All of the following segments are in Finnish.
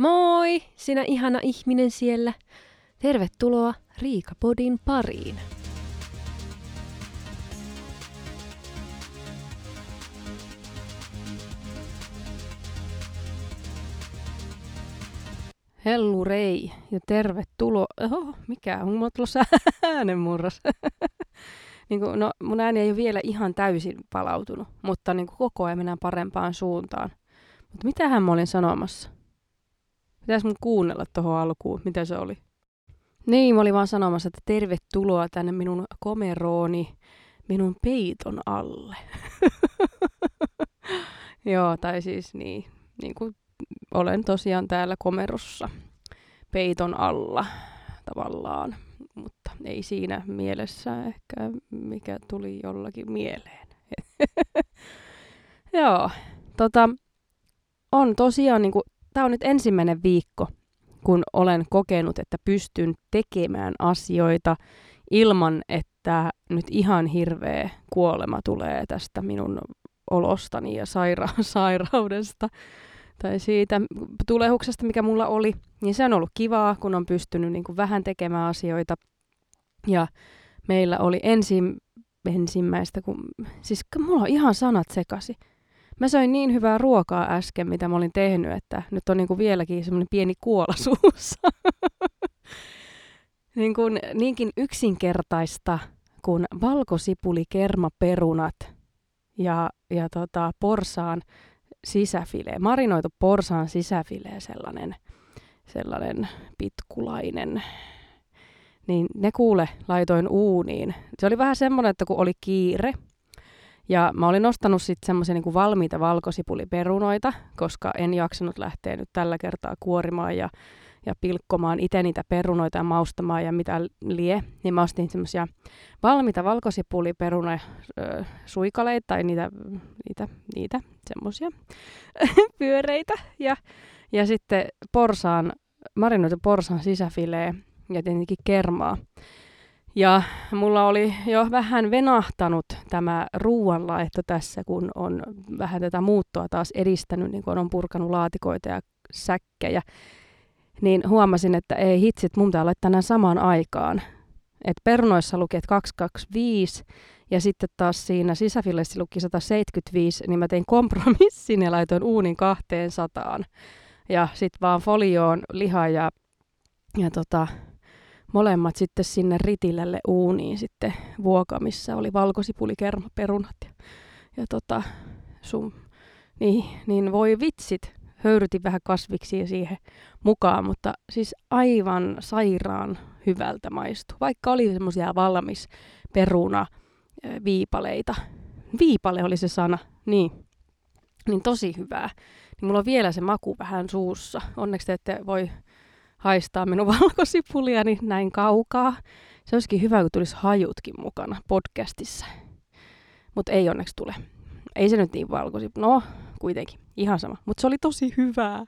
Moi, sinä ihana ihminen siellä. Tervetuloa Riikapodin pariin. Hellurei ja tervetuloa. Oho, mikä on mulla tulossa äänenmurros. niin kuin, no, mun ääni ei ole vielä ihan täysin palautunut, mutta niin kuin koko ajan mennään parempaan suuntaan. Mutta mitähän mä olin sanomassa? Pitäis mun kuunnella tuohon alkuun, mitä se oli? Niin, mä olin vaan sanomassa, että tervetuloa tänne minun komerooni, minun peiton alle. Joo, tai siis niin, niin kuin olen tosiaan täällä komerossa peiton alla tavallaan, mutta ei siinä mielessä ehkä mikä tuli jollakin mieleen. Joo, tota, on tosiaan, niin kuin, tämä on nyt ensimmäinen viikko, kun olen kokenut, että pystyn tekemään asioita ilman, että nyt ihan hirveä kuolema tulee tästä minun olostani ja saira- sairaudesta tai siitä tulehuksesta, mikä mulla oli, niin se on ollut kivaa, kun on pystynyt niin kuin vähän tekemään asioita. Ja meillä oli ensin, ensimmäistä, kun, siis mulla on ihan sanat sekasi. Mä söin niin hyvää ruokaa äsken, mitä mä olin tehnyt, että nyt on niin kuin vieläkin semmoinen pieni kuola suussa. niin kuin, niinkin yksinkertaista kuin valkosipuli, kermaperunat ja, ja tota, porsaan sisäfilee, marinoitu porsaan sisäfilee, sellainen, sellainen pitkulainen. Niin ne kuule laitoin uuniin. Se oli vähän semmoinen, että kun oli kiire, ja mä olin ostanut sitten semmoisia niin valmiita valkosipuliperunoita, koska en jaksanut lähteä nyt tällä kertaa kuorimaan ja, ja pilkkomaan itse niitä perunoita ja maustamaan ja mitä lie. Niin mä ostin semmoisia valmiita valkosipuliperuna suikaleita tai niitä, niitä, niitä semmoisia pyöreitä. Ja, ja sitten porsaan, marinoitu porsaan sisäfilee ja tietenkin kermaa. Ja mulla oli jo vähän venahtanut tämä ruuanlaitto tässä, kun on vähän tätä muuttoa taas edistänyt, niin kun on purkanut laatikoita ja säkkejä. Niin huomasin, että ei hitsit, mun laittaa nämä samaan aikaan. Et perunoissa luki, että 225 ja sitten taas siinä sisäfilessä luki 175, niin mä tein kompromissin ja laitoin uunin 200. Ja sitten vaan folioon liha ja, ja tota, molemmat sitten sinne ritilälle uuniin sitten vuoka, missä oli valkosipuli, kerma, perunat ja, ja tota, sun, niin, niin voi vitsit, höyrytin vähän kasviksia siihen mukaan, mutta siis aivan sairaan hyvältä maistui. Vaikka oli semmoisia valmis peruna viipaleita. Viipale oli se sana, niin, niin tosi hyvää. Niin mulla on vielä se maku vähän suussa. Onneksi te ette voi haistaa minun valkosipuliani näin kaukaa. Se olisikin hyvä, kun tulisi hajutkin mukana podcastissa. Mutta ei onneksi tule. Ei se nyt niin valkosipuli. No, kuitenkin. Ihan sama. Mutta se oli tosi hyvää.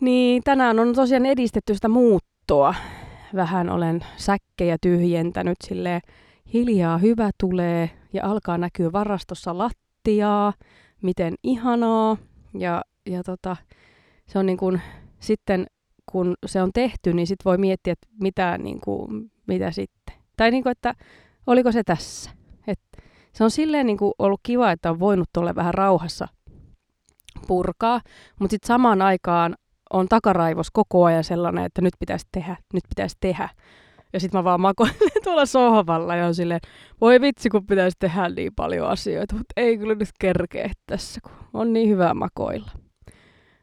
Niin tänään on tosiaan edistetty sitä muuttoa. Vähän olen säkkejä tyhjentänyt sille hiljaa hyvä tulee ja alkaa näkyä varastossa lattiaa. Miten ihanaa. Ja, ja tota, se on niin kuin, sitten kun se on tehty, niin sitten voi miettiä, että mitä, niin kuin, mitä sitten. Tai niin kuin, että oliko se tässä. Et se on silleen niin kuin ollut kiva, että on voinut olla vähän rauhassa purkaa, mutta sitten samaan aikaan on takaraivos koko ajan sellainen, että nyt pitäisi tehdä, nyt pitäisi tehdä. Ja sitten mä vaan makoilen tuolla sohvalla ja on silleen, voi vitsi kun pitäisi tehdä niin paljon asioita, mutta ei kyllä nyt kerkeä tässä, kun on niin hyvä makoilla.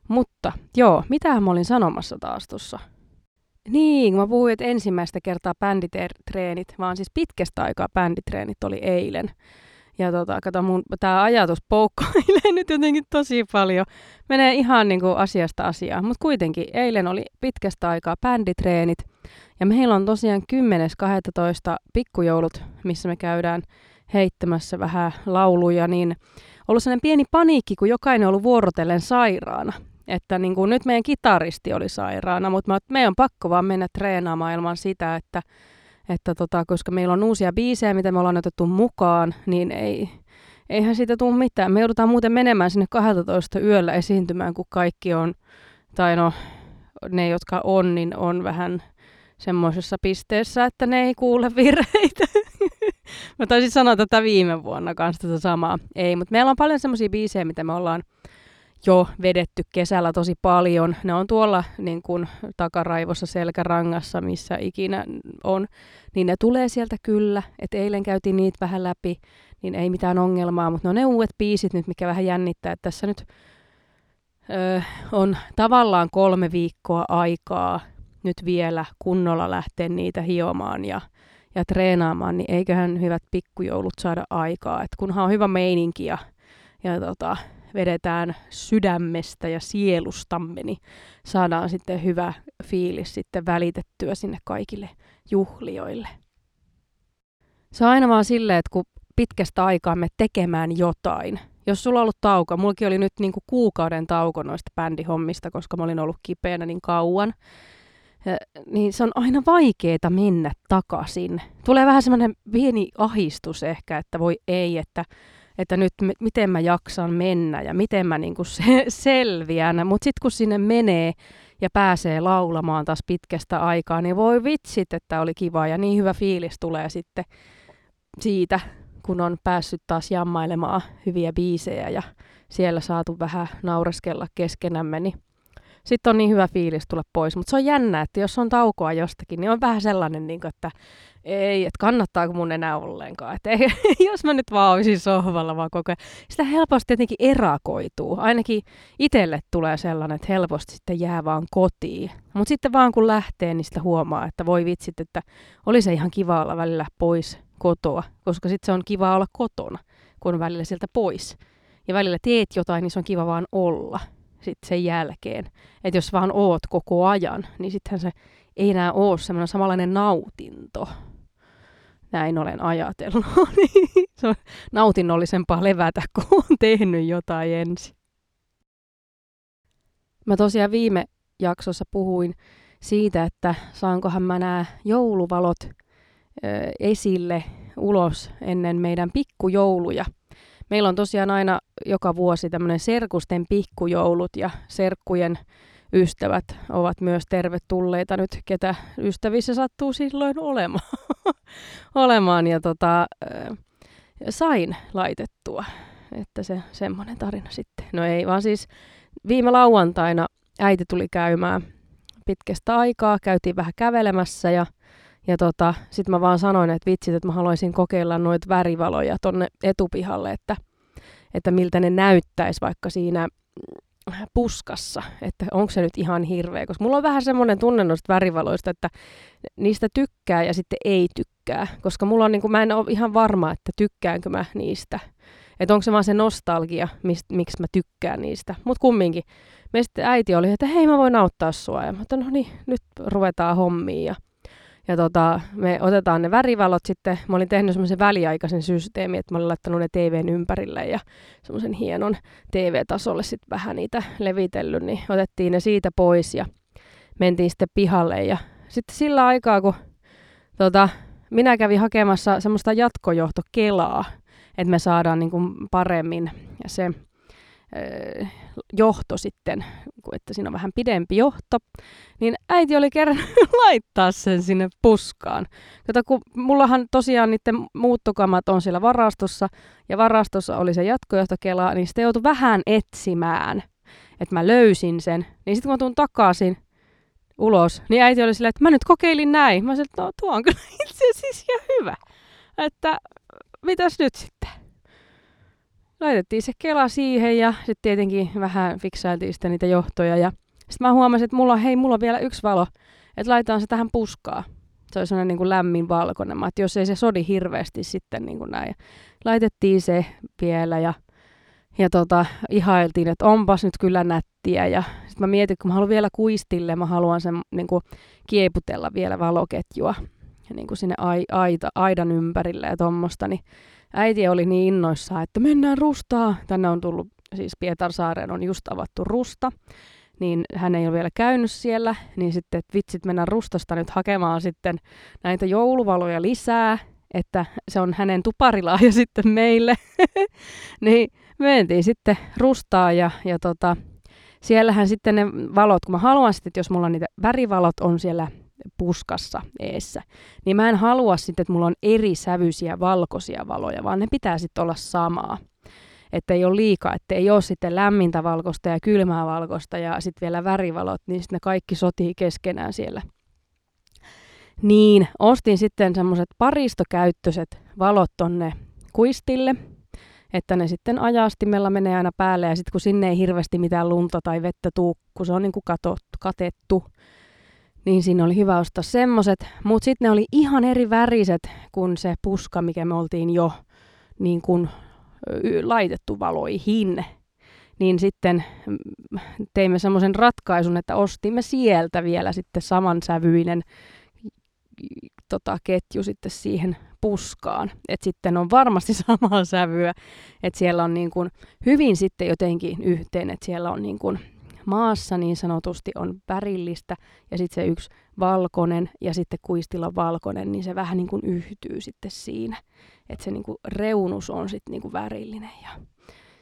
Mutta joo, mitä mä olin sanomassa taas tuossa? Niin, mä puhuin, että ensimmäistä kertaa bänditreenit, vaan siis pitkästä aikaa bänditreenit oli eilen. Ja tota, kato, mun tää ajatus poukkoilee nyt jotenkin tosi paljon. Menee ihan niin kuin asiasta asiaan. Mutta kuitenkin, eilen oli pitkästä aikaa bänditreenit. Ja meillä on tosiaan 10.12. pikkujoulut, missä me käydään heittämässä vähän lauluja, niin ollut sellainen pieni paniikki, kun jokainen ollut vuorotellen sairaana. Että niin kuin nyt meidän kitaristi oli sairaana, mutta me meidän on pakko vaan mennä treenaamaan ilman sitä, että, että tota, koska meillä on uusia biisejä, mitä me ollaan otettu mukaan, niin ei, eihän siitä tule mitään. Me joudutaan muuten menemään sinne 12 yöllä esiintymään, kun kaikki on tai no ne, jotka on, niin on vähän semmoisessa pisteessä, että ne ei kuule virheitä. Mä taisin sanoa tätä viime vuonna kanssa tätä samaa. Ei, mutta meillä on paljon semmoisia biisejä, mitä me ollaan jo vedetty kesällä tosi paljon. Ne on tuolla niin kuin takaraivossa selkärangassa, missä ikinä on. Niin ne tulee sieltä kyllä, että eilen käytiin niitä vähän läpi, niin ei mitään ongelmaa, mutta ne on ne uudet biisit nyt, mikä vähän jännittää, että tässä nyt ö, on tavallaan kolme viikkoa aikaa nyt vielä kunnolla lähteä niitä hiomaan ja, ja treenaamaan, niin eiköhän hyvät pikkujoulut saada aikaa. Et kunhan on hyvä meininki ja, ja tota, vedetään sydämestä ja sielustamme, niin saadaan sitten hyvä fiilis sitten välitettyä sinne kaikille juhlioille. Se on aina vaan silleen, että kun pitkästä aikaa me tekemään jotain, jos sulla on ollut tauko, mullakin oli nyt niin kuin kuukauden tauko noista bändihommista, koska mä olin ollut kipeänä niin kauan, niin se on aina vaikeeta mennä takaisin. Tulee vähän semmoinen pieni ahistus ehkä, että voi ei, että, että nyt m- miten mä jaksan mennä ja miten mä niinku se- selviän. Mutta sitten kun sinne menee ja pääsee laulamaan taas pitkästä aikaa, niin voi vitsit, että oli kiva ja niin hyvä fiilis tulee sitten siitä, kun on päässyt taas jammailemaan hyviä biisejä ja siellä saatu vähän naureskella keskenämme, niin sitten on niin hyvä fiilis tulla pois. Mutta se on jännä, että jos on taukoa jostakin, niin on vähän sellainen, niin kuin, että ei, että kannattaako mun enää ollenkaan. Että ei, jos mä nyt vaan olisin sohvalla vaan koko ajan. Sitä helposti tietenkin erakoituu. Ainakin itselle tulee sellainen, että helposti sitten jää vaan kotiin. Mutta sitten vaan kun lähtee, niin sitä huomaa, että voi vitsit, että oli se ihan kiva olla välillä pois kotoa. Koska sitten se on kiva olla kotona, kun on välillä sieltä pois. Ja välillä teet jotain, niin se on kiva vaan olla sit sen jälkeen. Että jos vaan oot koko ajan, niin sittenhän se ei enää ole semmoinen samanlainen nautinto. Näin olen ajatellut. se on nautinnollisempaa levätä, kun on tehnyt jotain ensin. Mä tosiaan viime jaksossa puhuin siitä, että saankohan mä nämä jouluvalot ö, esille ulos ennen meidän pikkujouluja – meillä on tosiaan aina joka vuosi tämmöinen serkusten pikkujoulut ja serkkujen ystävät ovat myös tervetulleita nyt, ketä ystävissä sattuu silloin olemaan. olemaan ja tota, sain laitettua, että se semmoinen tarina sitten. No ei, vaan siis viime lauantaina äiti tuli käymään pitkästä aikaa, käytiin vähän kävelemässä ja ja tota, sitten mä vaan sanoin, että vitsit, että mä haluaisin kokeilla noita värivaloja tonne etupihalle, että, että miltä ne näyttäisi vaikka siinä puskassa, että onko se nyt ihan hirveä, koska mulla on vähän semmoinen tunne noista värivaloista, että niistä tykkää ja sitten ei tykkää, koska mulla on, niin kuin, mä en ole ihan varma, että tykkäänkö mä niistä, että onko se vaan se nostalgia, mist, miksi mä tykkään niistä, mutta kumminkin. Me sitten äiti oli, että hei mä voin auttaa sua. Ja mä että no niin, nyt ruvetaan hommiin ja ja tota, me otetaan ne värivalot sitten. Mä olin tehnyt semmoisen väliaikaisen systeemin, että mä olin laittanut ne TVn ympärille ja semmoisen hienon TV-tasolle sitten vähän niitä levitellyt, niin otettiin ne siitä pois ja mentiin sitten pihalle. Ja sitten sillä aikaa, kun tota, minä kävin hakemassa semmoista jatkojohtokelaa, että me saadaan niin kuin paremmin se johto sitten, että siinä on vähän pidempi johto, niin äiti oli kerran laittaa sen sinne puskaan. Kato, kun mullahan tosiaan niiden muuttokamat on siellä varastossa, ja varastossa oli se jatkojohtokela, niin sitten joutui vähän etsimään, että mä löysin sen. Niin sitten kun mä tuun takaisin ulos, niin äiti oli silleen, että mä nyt kokeilin näin. Mä sanoin, että no tuo on kyllä itse asiassa ihan hyvä. Että mitäs nyt sitten? Laitettiin se kela siihen ja sitten tietenkin vähän fiksailtiin sitten niitä johtoja. Ja sitten mä huomasin, että mulla hei, mulla on vielä yksi valo, että laitetaan se tähän puskaan. Se oli sellainen niin kuin lämmin valkoinen, että jos ei se sodi hirveästi sitten niin kuin näin. Laitettiin se vielä ja, ja tota, ihailtiin, että onpas nyt kyllä nättiä. Ja sitten mä mietin, kun mä haluan vielä kuistille, mä haluan sen niin kuin kieputella vielä valoketjua ja niin kuin sinne ai, aita, aidan ympärille ja tuommoista, niin äiti oli niin innoissaan, että mennään rustaa. Tänne on tullut, siis Pietarsaareen on just avattu rusta, niin hän ei ole vielä käynyt siellä, niin sitten, että vitsit mennään rustasta nyt hakemaan sitten näitä jouluvaloja lisää, että se on hänen tuparilaaja sitten meille. niin mentiin sitten rustaa ja, ja tota, siellähän sitten ne valot, kun mä haluan sitten, että jos mulla niitä värivalot on siellä puskassa eessä, niin mä en halua sitten, että mulla on eri sävyisiä valkoisia valoja, vaan ne pitää sitten olla samaa. Että ei ole liikaa, että ei ole sitten lämmintä valkoista ja kylmää valkoista ja sitten vielä värivalot, niin sitten ne kaikki sotii keskenään siellä. Niin, ostin sitten semmoiset paristokäyttöiset valot tonne kuistille, että ne sitten ajastimella menee aina päälle ja sitten kun sinne ei hirveästi mitään lunta tai vettä tuu, kun se on niin kuin katettu, niin siinä oli hyvä ostaa semmoset. Mutta sitten ne oli ihan eri väriset kuin se puska, mikä me oltiin jo niin kuin laitettu valoihin. Niin sitten mm, teimme semmoisen ratkaisun, että ostimme sieltä vielä sitten samansävyinen tota, ketju sitten siihen puskaan. Että sitten on varmasti samaa sävyä, että siellä on niin kuin hyvin sitten jotenkin yhteen, että siellä on niin kuin maassa niin sanotusti on värillistä ja sitten se yksi valkoinen ja sitten kuistilla valkoinen, niin se vähän niin kuin yhtyy sitten siinä. Että se niin kuin reunus on sitten niin kuin värillinen ja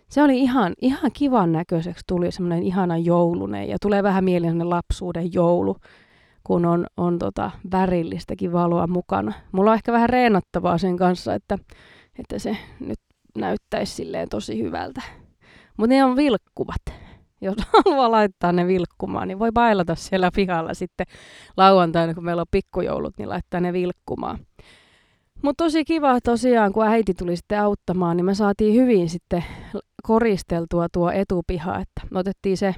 se oli ihan, ihan kivan näköiseksi, tuli semmoinen ihana joulunen ja tulee vähän mieleen lapsuuden joulu, kun on, on tota värillistäkin valoa mukana. Mulla on ehkä vähän reenattavaa sen kanssa, että, että se nyt näyttäisi silleen tosi hyvältä. Mutta ne on vilkkuvat jos haluaa laittaa ne vilkkumaan, niin voi bailata siellä pihalla sitten lauantaina, kun meillä on pikkujoulut, niin laittaa ne vilkkumaan. Mutta tosi kiva tosiaan, kun äiti tuli sitten auttamaan, niin me saatiin hyvin sitten koristeltua tuo etupiha, että me otettiin se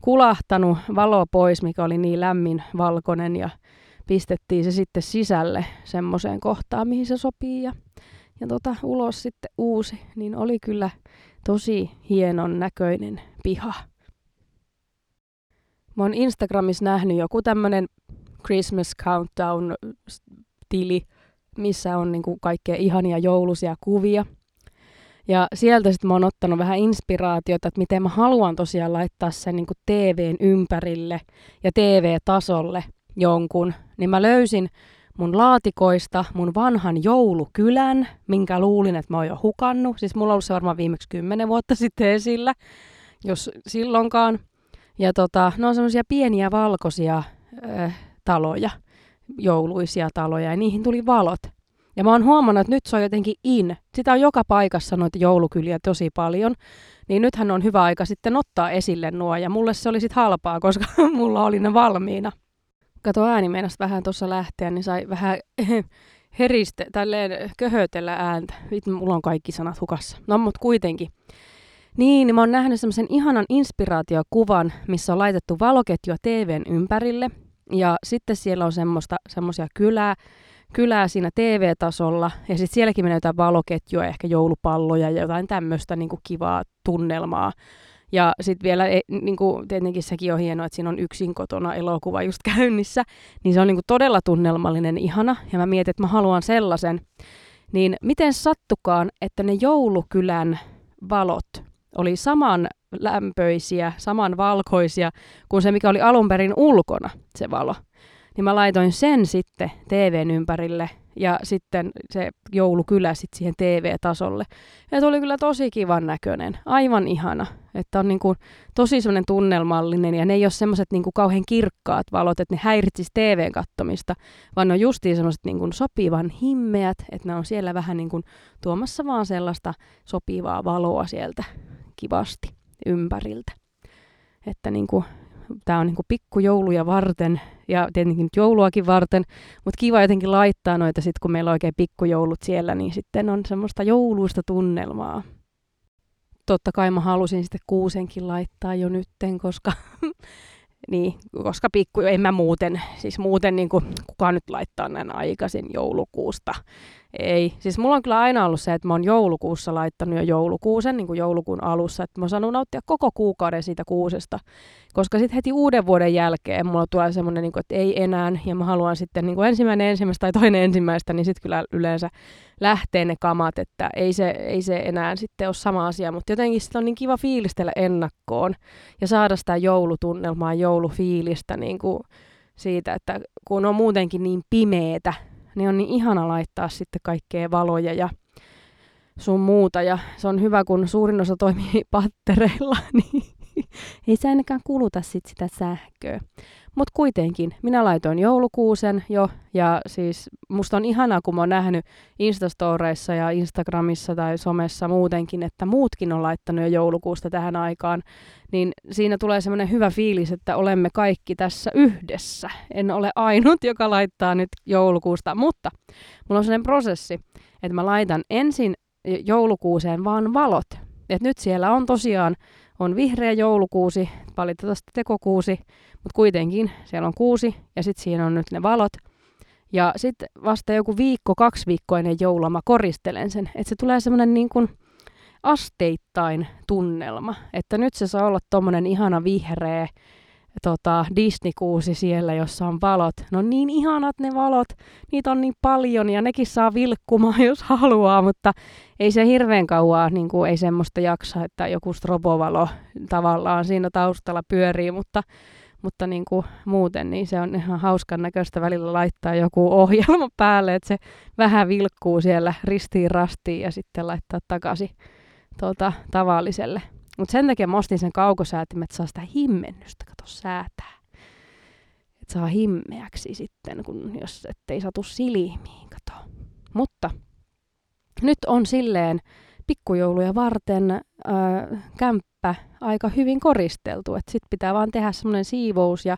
kulahtanut valo pois, mikä oli niin lämmin valkoinen ja pistettiin se sitten sisälle semmoiseen kohtaan, mihin se sopii ja, ja tota, ulos sitten uusi, niin oli kyllä tosi hienon näköinen piha. Mä oon Instagramissa nähnyt joku tämmönen Christmas Countdown-tili, missä on niinku kaikkea ihania joulusia kuvia. Ja sieltä sitten mä oon ottanut vähän inspiraatiota, että miten mä haluan tosiaan laittaa sen niinku TVn ympärille ja TV-tasolle jonkun. Niin mä löysin mun laatikoista mun vanhan joulukylän, minkä luulin, että mä oon jo hukannut. Siis mulla on ollut se varmaan viimeksi kymmenen vuotta sitten esillä, jos silloinkaan. Ja tota, ne on semmoisia pieniä valkoisia äh, taloja, jouluisia taloja, ja niihin tuli valot. Ja mä oon huomannut, että nyt se on jotenkin in. Sitä on joka paikassa noita joulukyliä tosi paljon. Niin nythän on hyvä aika sitten ottaa esille nuo. Ja mulle se oli sitten halpaa, koska mulla oli ne valmiina. Kato ääni meinas vähän tuossa lähteä, niin sai vähän heriste, tälleen köhötellä ääntä. Vittu, mulla on kaikki sanat hukassa. No, mutta kuitenkin. Niin, niin mä oon nähnyt semmoisen ihanan inspiraatiokuvan, missä on laitettu valoketjua TVn ympärille. Ja sitten siellä on semmoista, semmoisia kylää, kylää siinä TV-tasolla. Ja sitten sielläkin menee jotain valoketjua, ehkä joulupalloja ja jotain tämmöistä niin kivaa tunnelmaa. Ja sitten vielä, e, niin kuin, tietenkin sekin on hienoa, että siinä on yksin kotona elokuva just käynnissä. Niin se on niin kuin todella tunnelmallinen, ihana. Ja mä mietin, että mä haluan sellaisen. Niin miten sattukaan, että ne joulukylän valot oli saman lämpöisiä, saman valkoisia kuin se, mikä oli alun perin ulkona, se valo. Niin mä laitoin sen sitten TVn ympärille ja sitten se joulukylä sitten siihen TV-tasolle. Ja se oli kyllä tosi kivan näköinen, aivan ihana. Että on niinku tosi semmoinen tunnelmallinen ja ne ei ole semmoiset niinku kauhean kirkkaat valot, että ne häiritsis TVn kattomista, vaan ne on justiin semmoiset niinku sopivan himmeät, että ne on siellä vähän niinku tuomassa vaan sellaista sopivaa valoa sieltä kivasti ympäriltä. Että niinku tämä on niinku pikkujouluja varten ja tietenkin nyt jouluakin varten, mutta kiva jotenkin laittaa noita sitten, kun meillä on oikein pikkujoulut siellä, niin sitten on semmoista jouluista tunnelmaa. Totta kai mä halusin sitten kuusenkin laittaa jo nytten, koska niin, koska pikku, en mä muuten, siis muuten niin kuin, kuka nyt laittaa näin aikaisin joulukuusta ei. Siis mulla on kyllä aina ollut se, että mä oon joulukuussa laittanut jo joulukuusen, niin kuin joulukuun alussa, että mä oon nauttia koko kuukauden siitä kuusesta. Koska sitten heti uuden vuoden jälkeen mulla tulee semmoinen, niin että ei enää, ja mä haluan sitten niin kuin ensimmäinen ensimmäistä tai toinen ensimmäistä, niin sitten kyllä yleensä lähtee ne kamat, että ei se, ei se enää sitten ole sama asia, mutta jotenkin sitä on niin kiva fiilistellä ennakkoon ja saada sitä joulutunnelmaa, joulufiilistä niin kuin siitä, että kun on muutenkin niin pimeetä, niin on niin ihana laittaa sitten kaikkea valoja ja sun muuta. Ja se on hyvä, kun suurin osa toimii pattereilla, niin ei se ainakaan kuluta sit sitä sähköä. Mutta kuitenkin, minä laitoin joulukuusen jo, ja siis musta on ihanaa, kun mä oon nähnyt Instastoreissa ja Instagramissa tai somessa muutenkin, että muutkin on laittanut jo joulukuusta tähän aikaan, niin siinä tulee semmoinen hyvä fiilis, että olemme kaikki tässä yhdessä. En ole ainut, joka laittaa nyt joulukuusta, mutta mulla on sellainen prosessi, että mä laitan ensin joulukuuseen vaan valot. Et nyt siellä on tosiaan on vihreä joulukuusi, valitettavasti tekokuusi, mutta kuitenkin siellä on kuusi ja sitten siinä on nyt ne valot. Ja sitten vasta joku viikko, kaksi viikkoa ennen joulua mä koristelen sen, että se tulee semmoinen niin kuin asteittain tunnelma. Että nyt se saa olla tommonen ihana vihreä tota, Disney-kuusi siellä, jossa on valot. No niin ihanat ne valot, niitä on niin paljon ja nekin saa vilkkumaan, jos haluaa, mutta ei se hirveän kauaa, niin kuin, ei semmoista jaksa, että joku stropovalo tavallaan siinä taustalla pyörii, mutta, mutta niin kuin muuten niin se on ihan hauskan näköistä välillä laittaa joku ohjelma päälle, että se vähän vilkkuu siellä ristiin rastiin ja sitten laittaa takaisin tuota, tavalliselle mutta sen takia mä ostin sen kaukosäätimen, että saa sitä himmennystä, kato säätää. Että saa himmeäksi sitten, kun jos ettei satu silmiin, kato. Mutta nyt on silleen pikkujouluja varten äh, kämppä aika hyvin koristeltu. Että sit pitää vaan tehdä semmoinen siivous ja,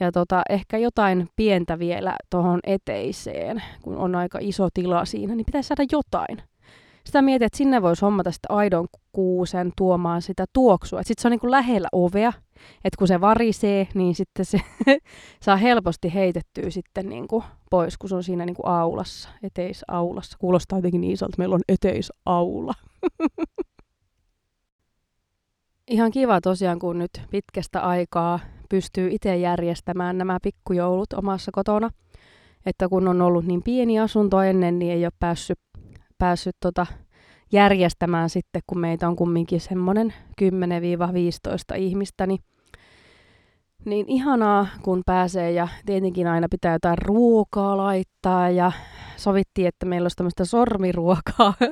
ja tota, ehkä jotain pientä vielä tuohon eteiseen, kun on aika iso tila siinä, niin pitäisi saada jotain sitä mietin, että sinne voisi hommata sitä aidon kuusen tuomaan sitä tuoksua. Sitten se on niin kuin lähellä ovea, että kun se varisee, niin sitten se saa helposti heitettyä sitten niin kuin pois, kun se on siinä niin kuin aulassa, eteisaulassa. Kuulostaa jotenkin niin isolta, meillä on eteisaula. Ihan kiva tosiaan, kun nyt pitkästä aikaa pystyy itse järjestämään nämä pikkujoulut omassa kotona. Että kun on ollut niin pieni asunto ennen, niin ei ole päässyt päässyt tota järjestämään sitten, kun meitä on kumminkin semmoinen 10-15 ihmistä, niin, niin ihanaa, kun pääsee. Ja tietenkin aina pitää jotain ruokaa laittaa ja sovittiin, että meillä olisi tämmöistä sormiruokaa.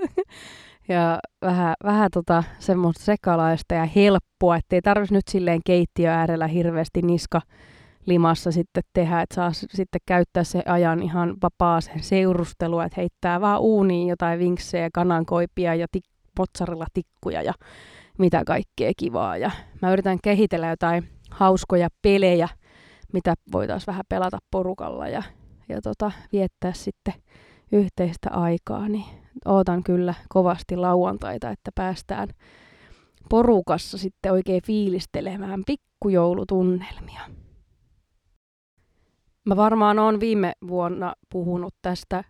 Ja vähän, vähän tota semmoista sekalaista ja helppoa, ettei tarvitsisi nyt silleen keittiö äärellä hirveästi niska limassa sitten tehdä, että saa sitten käyttää se ajan ihan vapaaseen seurustelua, että heittää vaan uuniin jotain vinksejä, kanankoipia ja tik- mozzarella-tikkuja ja mitä kaikkea kivaa. Ja mä yritän kehitellä jotain hauskoja pelejä, mitä voitaisiin vähän pelata porukalla ja, ja tota, viettää sitten yhteistä aikaa, niin ootan kyllä kovasti lauantaita, että päästään porukassa sitten oikein fiilistelemään pikkujoulutunnelmia. Mä varmaan oon viime vuonna puhunut tästä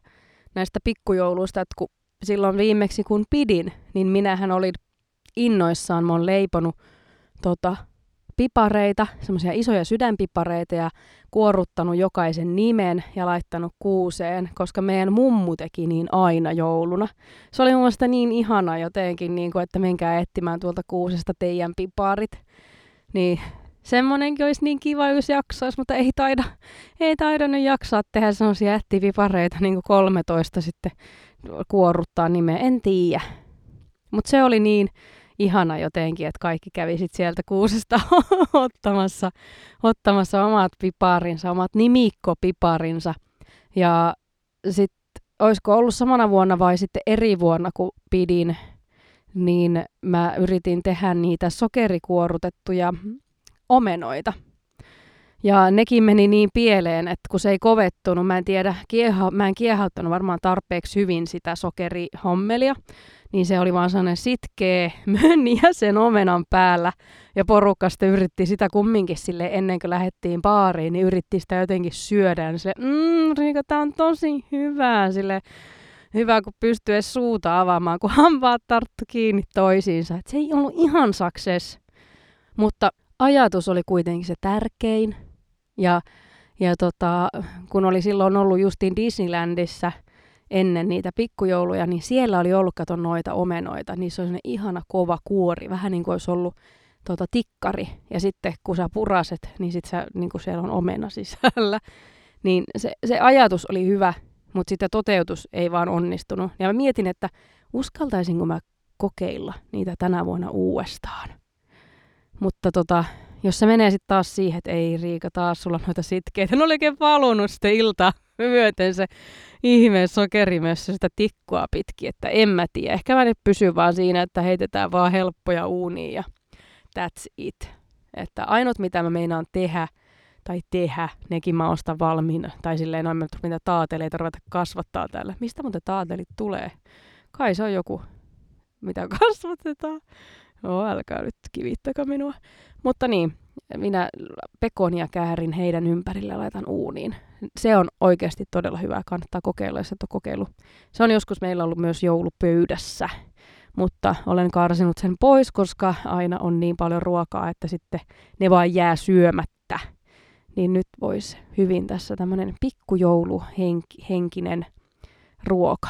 näistä pikkujouluista, että kun silloin viimeksi kun pidin, niin minähän olin innoissaan, mä oon leiponut tota, pipareita, semmoisia isoja sydänpipareita ja kuoruttanut jokaisen nimen ja laittanut kuuseen, koska meidän mummu teki niin aina jouluna. Se oli mun mielestä niin ihana jotenkin, niin kuin, että menkää etsimään tuolta kuusesta teidän piparit. Niin Semmonenkin olisi niin kiva, jos jaksaisi, mutta ei taida, ei taida nyt jaksaa tehdä semmoisia ättivipareita niin kuin 13 sitten kuorruttaa nimeä, en tiedä. Mutta se oli niin ihana jotenkin, että kaikki kävi sit sieltä kuusesta ottamassa, ottamassa omat piparinsa, omat nimikkopiparinsa. Ja sitten olisiko ollut samana vuonna vai sitten eri vuonna, kun pidin, niin mä yritin tehdä niitä sokerikuorutettuja omenoita. Ja nekin meni niin pieleen, että kun se ei kovettunut, mä en tiedä, kieha, mä en kiehauttanut varmaan tarpeeksi hyvin sitä sokerihommelia, niin se oli vaan sellainen sitkeä mönniä sen omenan päällä. Ja porukka sitten yritti sitä kumminkin sille ennen kuin lähdettiin baariin, niin yritti sitä jotenkin syödä. Niin se, mmm, Riika, tää on tosi hyvää. Sille, hyvä, kun pystyy edes suuta avaamaan, kun hampaat tarttu kiinni toisiinsa. Et se ei ollut ihan sakses. Mutta ajatus oli kuitenkin se tärkein. Ja, ja tota, kun oli silloin ollut justiin Disneylandissa ennen niitä pikkujouluja, niin siellä oli ollut, kato noita omenoita. Niissä oli ihana kova kuori, vähän niin kuin olisi ollut tota, tikkari. Ja sitten kun sä puraset, niin sitten niin kuin siellä on omena sisällä. Niin se, se ajatus oli hyvä, mutta sitten toteutus ei vaan onnistunut. Ja mä mietin, että uskaltaisinko mä kokeilla niitä tänä vuonna uudestaan. Mutta tota, jos se menee sitten taas siihen, että ei Riika taas sulla noita sitkeitä, ne oli oikein valunut sitten ilta myöten se ihmeen sokerimössä sitä tikkua pitkin, että en mä tiedä. Ehkä mä nyt pysyn vaan siinä, että heitetään vaan helppoja uuniin ja that's it. Että ainut mitä mä meinaan tehdä, tai tehdä, nekin mä ostan valmiina. Tai silleen, noin mitä taateleita ruveta kasvattaa täällä. Mistä muuten taatelit tulee? Kai se on joku, mitä kasvatetaan. No, älkää nyt kivittäkö minua. Mutta niin, minä pekonia käärin heidän ympärille ja laitan uuniin. Se on oikeasti todella hyvä, kannattaa kokeilla, jos et ole kokeillut. Se on joskus meillä ollut myös joulupöydässä, mutta olen karsinut sen pois, koska aina on niin paljon ruokaa, että sitten ne vaan jää syömättä. Niin nyt voisi hyvin tässä tämmöinen pikkujouluhenkinen ruoka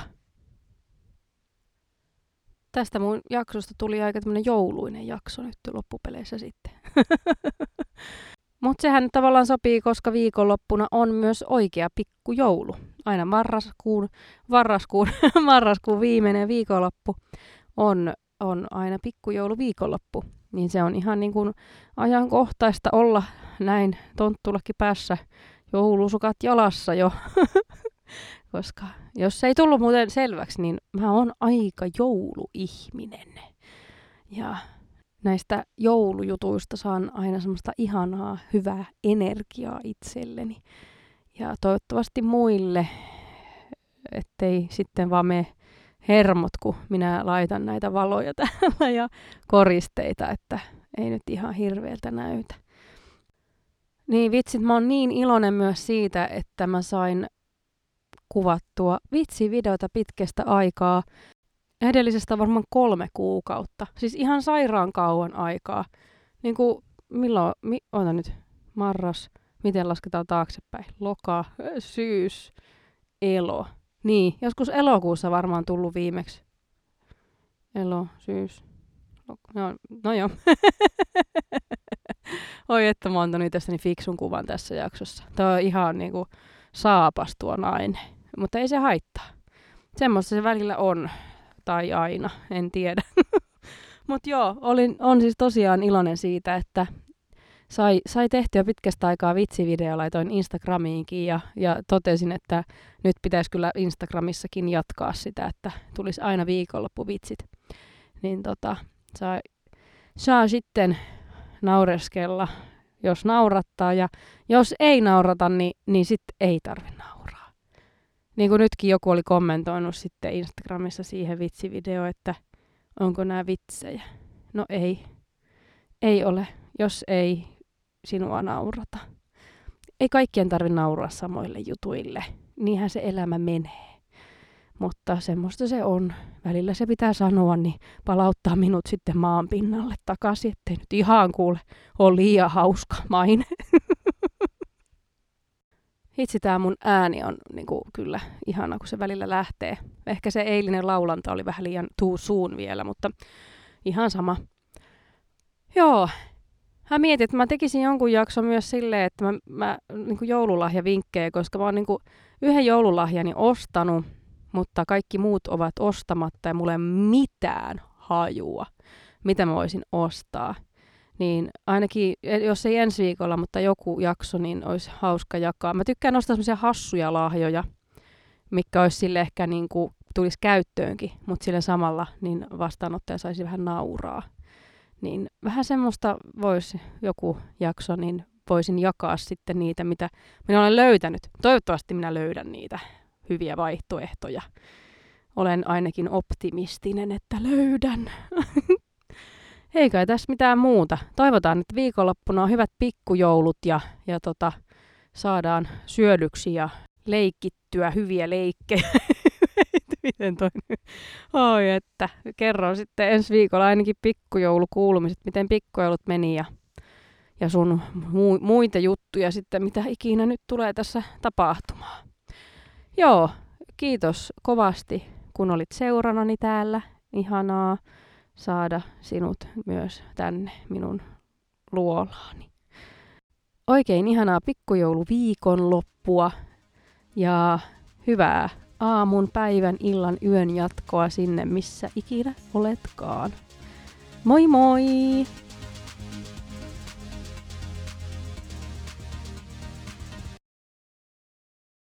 tästä mun jaksosta tuli aika tämmönen jouluinen jakso nyt loppupeleissä sitten. Mutta sehän tavallaan sopii, koska viikonloppuna on myös oikea pikkujoulu. Aina marraskuun, marraskuun, marraskuun viimeinen viikonloppu on, on aina pikkujoulu viikonloppu. Niin se on ihan niin kuin ajankohtaista olla näin tonttulakin päässä joulusukat jalassa jo koska jos se ei tullut muuten selväksi, niin mä oon aika jouluihminen. Ja näistä joulujutuista saan aina semmoista ihanaa, hyvää energiaa itselleni. Ja toivottavasti muille, ettei sitten vaan me hermot, kun minä laitan näitä valoja täällä ja koristeita, että ei nyt ihan hirveältä näytä. Niin vitsit, mä oon niin iloinen myös siitä, että mä sain kuvattua vitsivideota pitkästä aikaa. Edellisestä varmaan kolme kuukautta. Siis ihan sairaan kauan aikaa. Niin kuin, milloin, mi, ota nyt, marras, miten lasketaan taaksepäin? Loka, syys, elo. Niin, joskus elokuussa varmaan tullut viimeksi. Elo, syys, No, no joo. Oi, että mä oon tästäni fiksun kuvan tässä jaksossa. Tämä on ihan niinku saapas tuo nainen mutta ei se haittaa. Semmoista se välillä on, tai aina, en tiedä. mutta joo, olin, on siis tosiaan iloinen siitä, että sai, sai tehtyä pitkästä aikaa vitsivideo, laitoin Instagramiinkin ja, ja totesin, että nyt pitäisi kyllä Instagramissakin jatkaa sitä, että tulisi aina viikonloppuvitsit. Niin tota, saa, saa sitten naureskella, jos naurattaa ja jos ei naurata, niin, niin sitten ei tarvitse nauraa niin kuin nytkin joku oli kommentoinut sitten Instagramissa siihen vitsivideo, että onko nämä vitsejä. No ei. Ei ole, jos ei sinua naurata. Ei kaikkien tarvitse nauraa samoille jutuille. Niinhän se elämä menee. Mutta semmoista se on. Välillä se pitää sanoa, niin palauttaa minut sitten maan pinnalle takaisin, ettei nyt ihan kuule ole liian hauska maine. Hitsi, tämä mun ääni on niin kuin, kyllä ihana, kun se välillä lähtee. Ehkä se eilinen laulanta oli vähän liian tuu suun vielä, mutta ihan sama. Joo, mä mietin, että mä tekisin jonkun jakson myös silleen, että mä, mä niin joululahjavinkkejä, koska mä oon niin yhden joululahjani ostanut, mutta kaikki muut ovat ostamatta ja mulla ei mitään hajua, mitä mä voisin ostaa niin ainakin, e, jos ei ensi viikolla, mutta joku jakso, niin olisi hauska jakaa. Mä tykkään nostaa semmoisia hassuja lahjoja, mikä olisi sille ehkä niin kuin, tulisi käyttöönkin, mutta sille samalla niin vastaanottaja saisi vähän nauraa. Niin vähän semmoista voisi joku jakso, niin voisin jakaa sitten niitä, mitä minä olen löytänyt. Toivottavasti minä löydän niitä hyviä vaihtoehtoja. Olen ainakin optimistinen, että löydän. ei tässä mitään muuta. Toivotaan, että viikonloppuna on hyvät pikkujoulut ja, ja tota, saadaan syödyksi ja leikittyä hyviä leikkejä. miten toi Oi, että kerron sitten ensi viikolla ainakin pikkujoulukuulumiset, miten pikkujoulut meni ja, ja sun mu- muita juttuja sitten, mitä ikinä nyt tulee tässä tapahtumaan. Joo, kiitos kovasti, kun olit seuranani täällä. Ihanaa saada sinut myös tänne minun luolaani. Oikein ihanaa pikkujouluviikon loppua ja hyvää aamun, päivän, illan, yön jatkoa sinne, missä ikinä oletkaan. Moi moi!